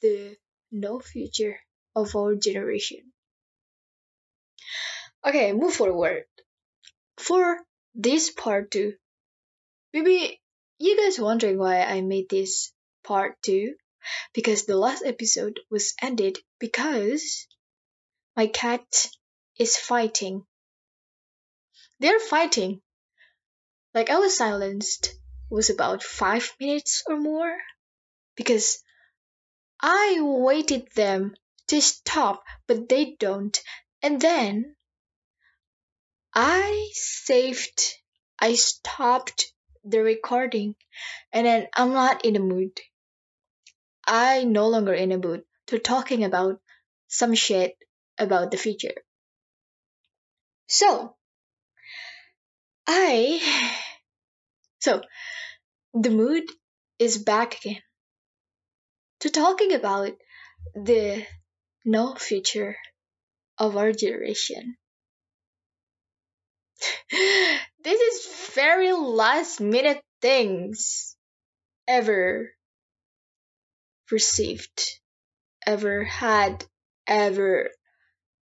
the no future of our generation. Okay, move forward. For this part two, maybe you guys wondering why I made this part two? Because the last episode was ended because my cat is fighting. They're fighting. Like I was silenced was about five minutes or more because I waited them to stop, but they don't. And then I saved, I stopped the recording, and then I'm not in the mood. I no longer in the mood to talking about some shit about the future. So, I, so, the mood is back again to talking about the no future of our generation. this is very last minute things ever received, ever had, ever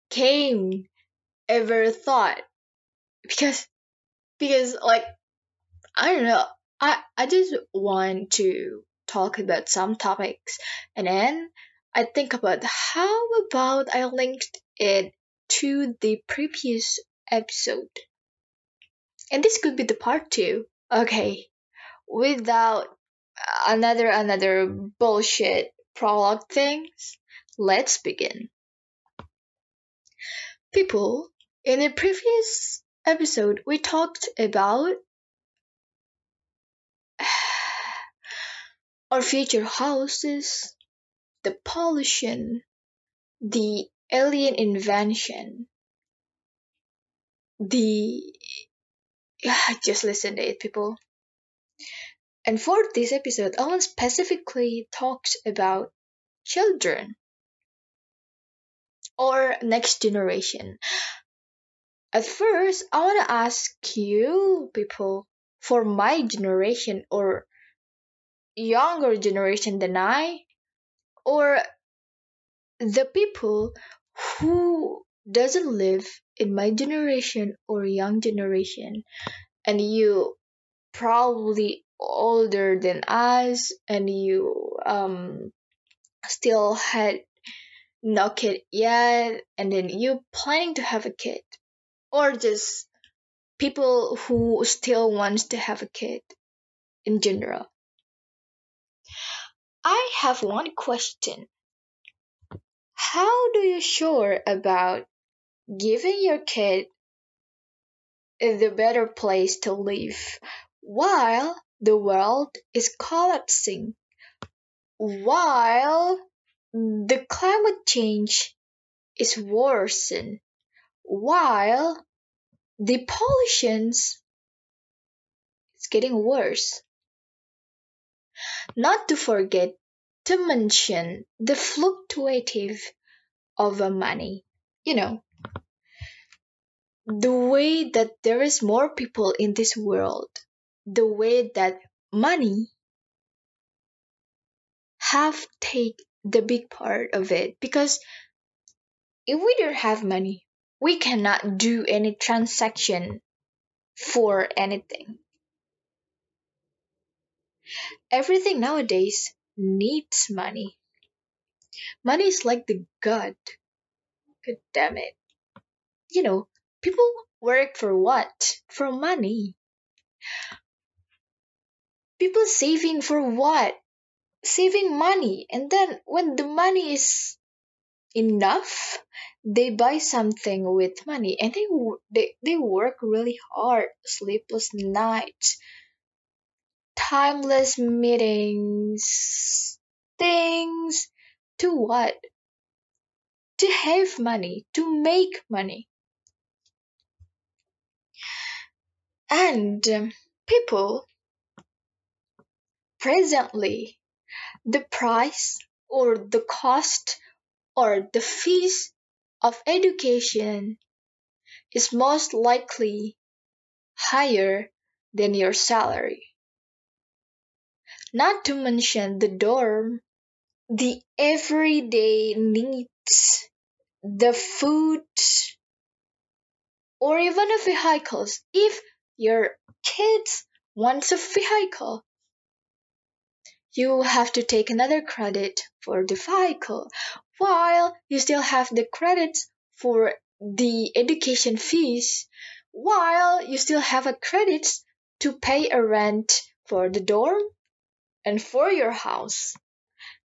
came, ever thought. Because, because like, I don't know, I, I just want to talk about some topics and then I think about how about I linked it to the previous episode. And this could be the part two. Okay. Without another another bullshit prologue things, let's begin. People, in the previous episode we talked about our future houses, the pollution, the alien invention, the just listen to it, people. And for this episode, I want specifically talks about children or next generation. At first, I want to ask you people for my generation or younger generation than I, or the people who doesn't live in my generation or young generation. And you probably older than us and you um still had no kid yet and then you planning to have a kid. Or just people who still wants to have a kid in general I have one question. How do you sure about giving your kid the better place to live while the world is collapsing? While the climate change is worsen, while the pollution is getting worse. Not to forget to mention the fluctuative of money. You know, the way that there is more people in this world, the way that money have take the big part of it because if we don't have money, we cannot do any transaction for anything. Everything nowadays needs money. Money is like the god. God damn it. You know, people work for what? For money. People saving for what? Saving money. And then when the money is enough, they buy something with money and they they, they work really hard, sleepless nights, timeless meetings, things to what? To have money, to make money. And um, people presently, the price or the cost or the fees of education is most likely higher than your salary. Not to mention the dorm, the everyday needs, the food, or even the vehicles. If your kids wants a vehicle, you have to take another credit for the vehicle, while you still have the credits for the education fees, while you still have a credits to pay a rent for the dorm and for your house.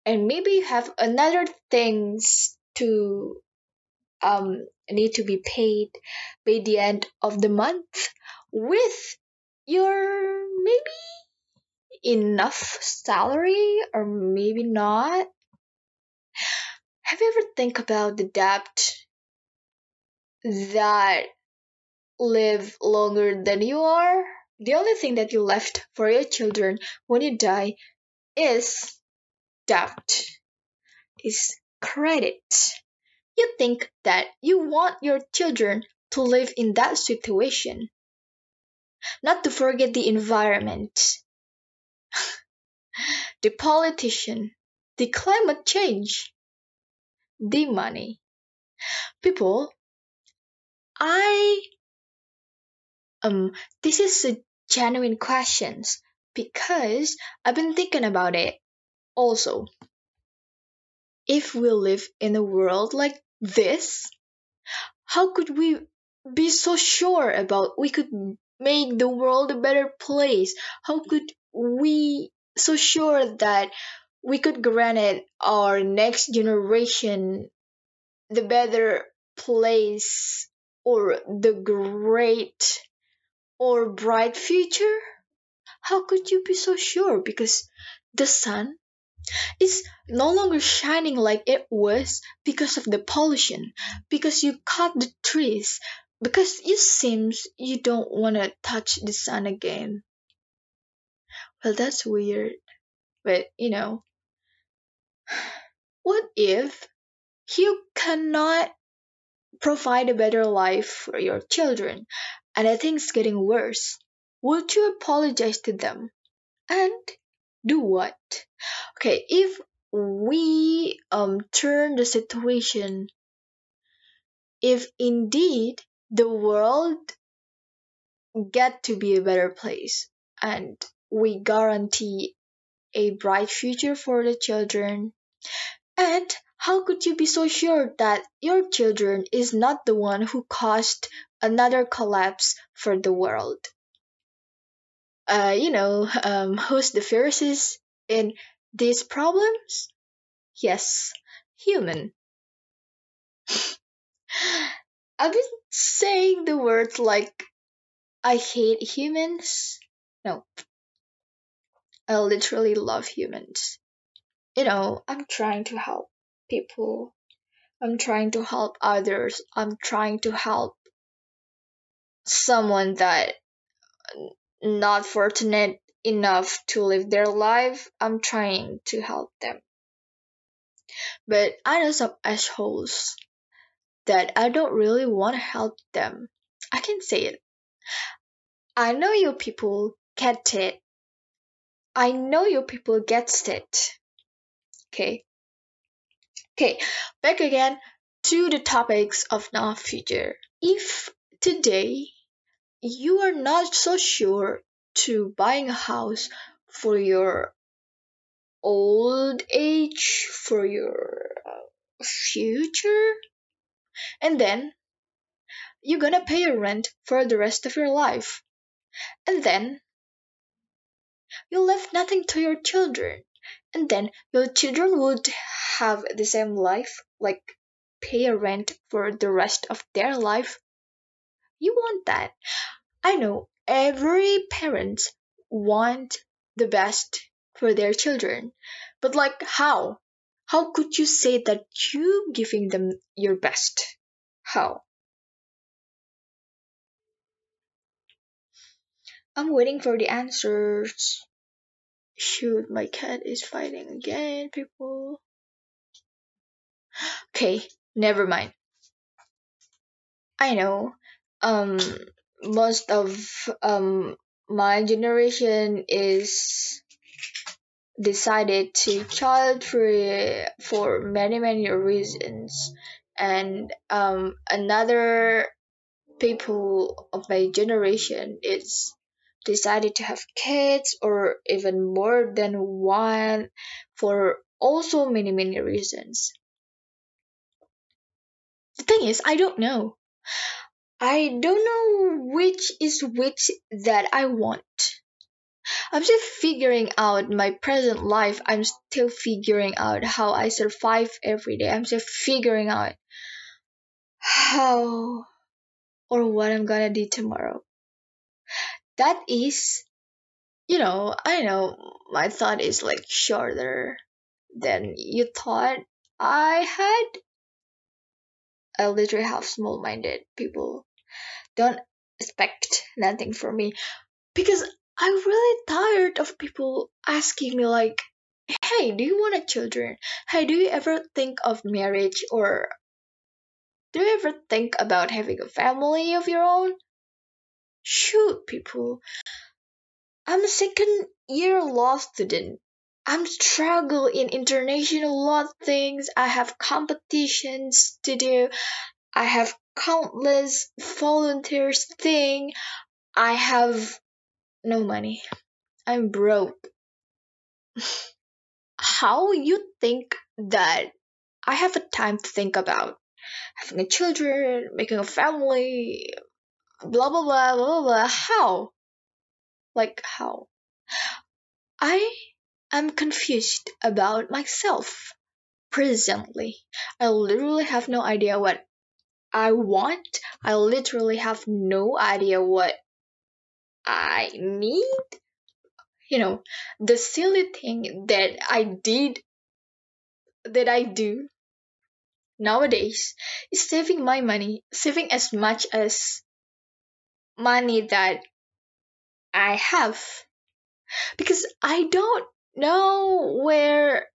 And maybe you have another things to um need to be paid by the end of the month with your maybe enough salary or maybe not. Have you ever think about the debt that live longer than you are the only thing that you left for your children when you die is debt is credit. You think that you want your children to live in that situation, not to forget the environment, the politician, the climate change, the money. People, I um this is a genuine questions because I've been thinking about it also, if we live in a world like this, how could we be so sure about we could make the world a better place? How could we so sure that we could grant our next generation the better place or the great or bright future? How could you be so sure? Because the sun is no longer shining like it was because of the pollution, because you cut the trees, because it seems you don't want to touch the sun again. Well, that's weird. But, you know, what if you cannot provide a better life for your children and I think it's getting worse? Would you apologize to them? And do what? Okay, if we um turn the situation if indeed the world get to be a better place and we guarantee a bright future for the children and how could you be so sure that your children is not the one who caused another collapse for the world uh, you know, um, who's the Pharisees in these problems? Yes, human. I've been saying the words like I hate humans. No, I literally love humans. You know, I'm trying to help people. I'm trying to help others. I'm trying to help someone that not fortunate enough to live their life, I'm trying to help them. But I know some assholes that I don't really want to help them. I can say it. I know you people get it. I know you people gets it. Okay. Okay, back again to the topics of now future. If today you are not so sure to buying a house for your old age, for your uh, future, and then you're gonna pay a rent for the rest of your life. And then you left nothing to your children. And then your children would have the same life, like pay a rent for the rest of their life. You want that. I know every parent want the best for their children, but like how? How could you say that you giving them your best? How? I'm waiting for the answers. Shoot, my cat is fighting again, people. Okay, never mind. I know. Um, most of um my generation is decided to child free for many many reasons. And um, another people of my generation is decided to have kids or even more than one for also many many reasons. The thing is i don't know i don't know which is which that i want I'm still figuring out my present life. I'm still figuring out how I survive every day. I'm still figuring out how or what I'm gonna do tomorrow. That is, you know, I know my thought is like shorter than you thought I had. I literally have small minded people. Don't expect nothing from me because I'm really tired of people asking me like, "Hey, do you want a children? Hey, do you ever think of marriage or do you ever think about having a family of your own?" Shoot, people. I'm a second year law student. I'm struggle in international law things. I have competitions to do. I have countless volunteers thing. I have no money. I'm broke. How you think that I have a time to think about having a children, making a family, blah blah blah blah blah. How? Like how? I am confused about myself presently. I literally have no idea what I want. I literally have no idea what I need. You know, the silly thing that I did, that I do nowadays is saving my money, saving as much as money that I have. Because I don't know where,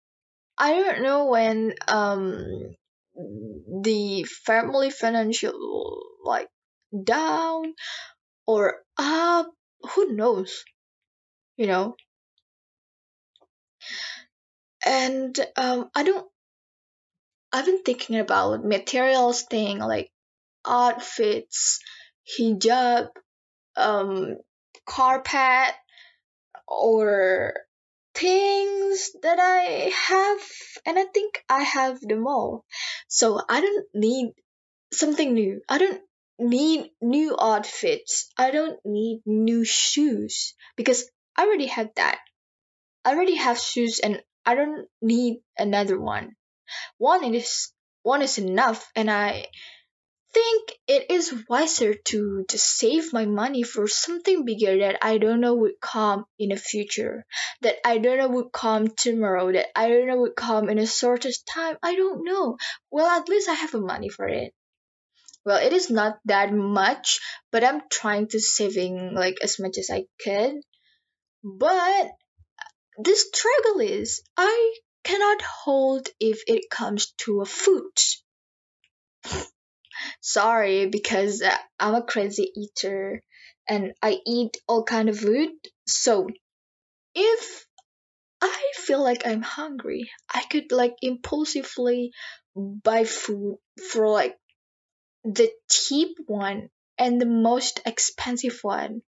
I don't know when um the family financial like down or up who knows you know? And um i don't i've been thinking about materials thing like outfits hijab um carpet or things that i have and i think i have them all so i don't need something new i don't need new outfits. I don't need new shoes because I already have that. I already have shoes and I don't need another one. One is one is enough and I think it is wiser to just save my money for something bigger that I don't know would come in the future, that I don't know would come tomorrow, that I don't know would come in a shortest time. I don't know. Well, at least I have the money for it well it is not that much but i'm trying to saving like as much as i could but the struggle is i cannot hold if it comes to a food sorry because uh, i'm a crazy eater and i eat all kind of food. So if i feel like i'm hungry i could like impulsively buy food for like the cheap one and the most expensive one.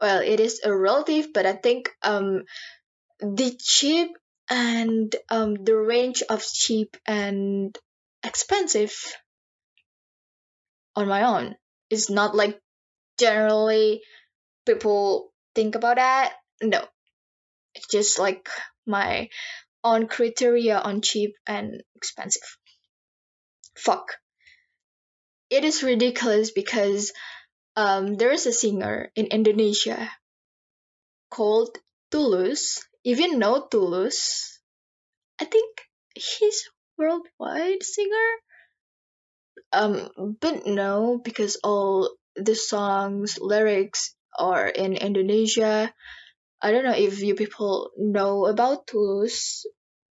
Well it is a relative but i think um the cheap and um the range of cheap and expensive on my own. It's not like generally people think about that. No. It's just like my own criteria on cheap and expensive. Fuck. It is ridiculous because um, there is a singer in Indonesia called Tulus. If you know Tulus, I think he's worldwide singer. Um, but no, because all the songs lyrics are in Indonesia. I don't know if you people know about Tulus.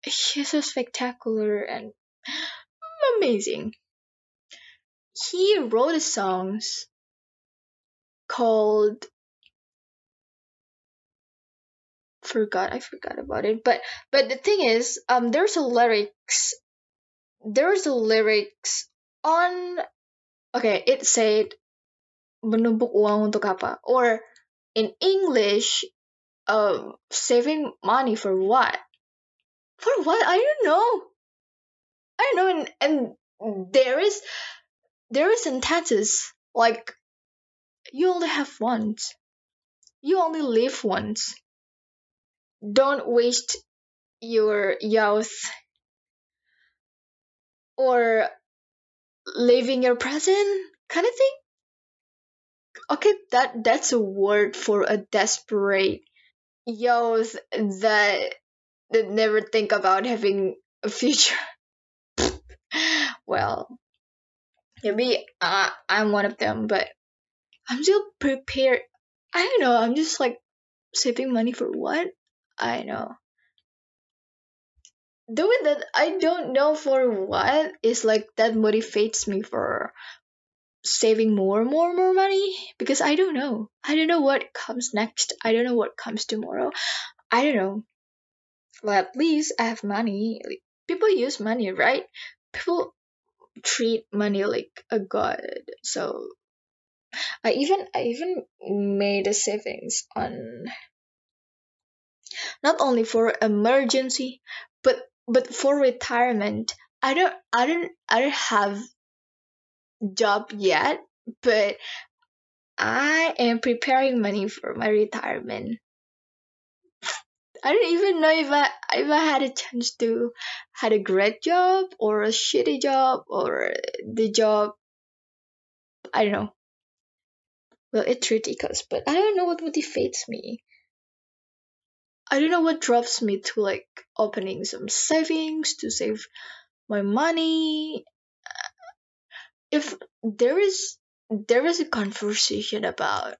He's so spectacular and amazing he wrote songs called forgot. I forgot about it. But but the thing is, um, there's a lyrics. There's a lyrics on. Okay, it said menumpuk uang untuk apa? Or in English, um, saving money for what? For what? I don't know. I don't know. And and there is there is sentences like you only have once. You only live once. Don't waste your youth or living your present kind of thing. Okay, that that's a word for a desperate youth that that never think about having a future. well, maybe uh, I'm one of them, but I'm still prepared. I don't know. I'm just like saving money for what? I know. Way that I don't know for what is like that motivates me for saving more, and more, and more money because I don't know. I don't know what comes next. I don't know what comes tomorrow. I don't know. Well, at least I have money. People use money, right? People treat money like a god. So I even I even made a savings on not only for emergency but but for retirement. I don't I don't I don't have job yet, but I am preparing money for my retirement. I don't even know if I if I had a chance to had a great job or a shitty job or the job I don't know. Well, it's ridiculous, but I don't know what motivates me. I don't know what drops me to like opening some savings to save my money. Uh, if there is there is a conversation about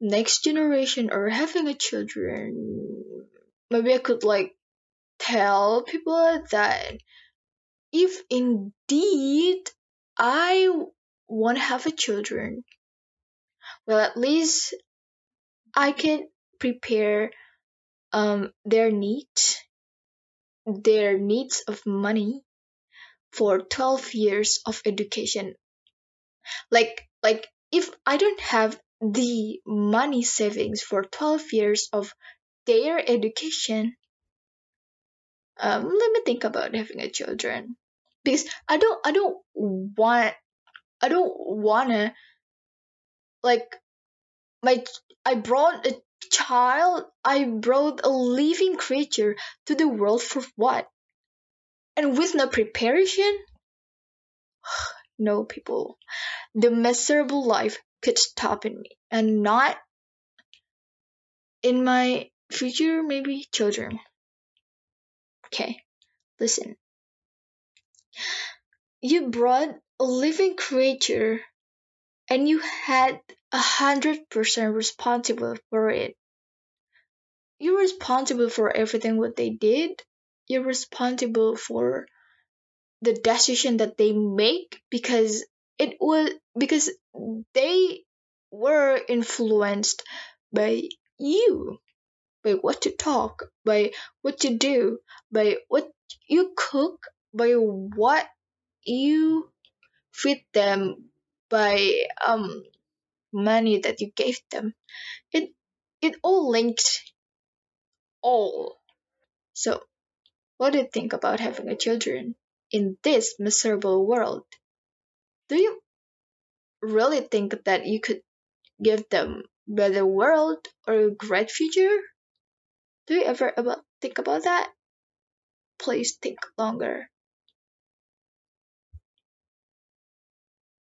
next generation or having a children, maybe I could like tell people that if indeed I want to have a children, well, at least I can prepare um, their needs, their needs of money for 12 years of education. Like, like if I don't have the money savings for 12 years of their education, um, let me think about having a children because I don't, I don't want, I don't wanna like my I brought a child, I brought a living creature to the world for what? And with no preparation? no, people. The miserable life could stop in me and not in my future, maybe children. Okay, listen. You brought a living creature and you had a hundred percent responsible for it. You're responsible for everything what they did. You're responsible for the decision that they make because it was because they were influenced by you by what to talk by what to do by what you cook by what you feed them by um money that you gave them. It it all linked all. So what do you think about having a children in this miserable world? Do you really think that you could give them better world or a great future? Do you ever about think about that? Please think longer